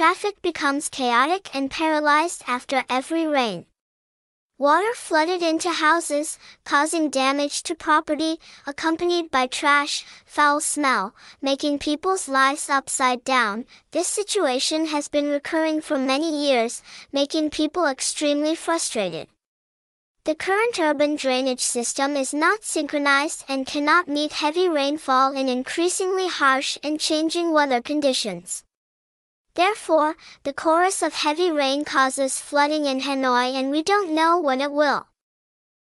traffic becomes chaotic and paralyzed after every rain. Water flooded into houses, causing damage to property, accompanied by trash, foul smell, making people's lives upside down. This situation has been recurring for many years, making people extremely frustrated. The current urban drainage system is not synchronized and cannot meet heavy rainfall in increasingly harsh and changing weather conditions. Therefore, the chorus of heavy rain causes flooding in Hanoi and we don't know when it will.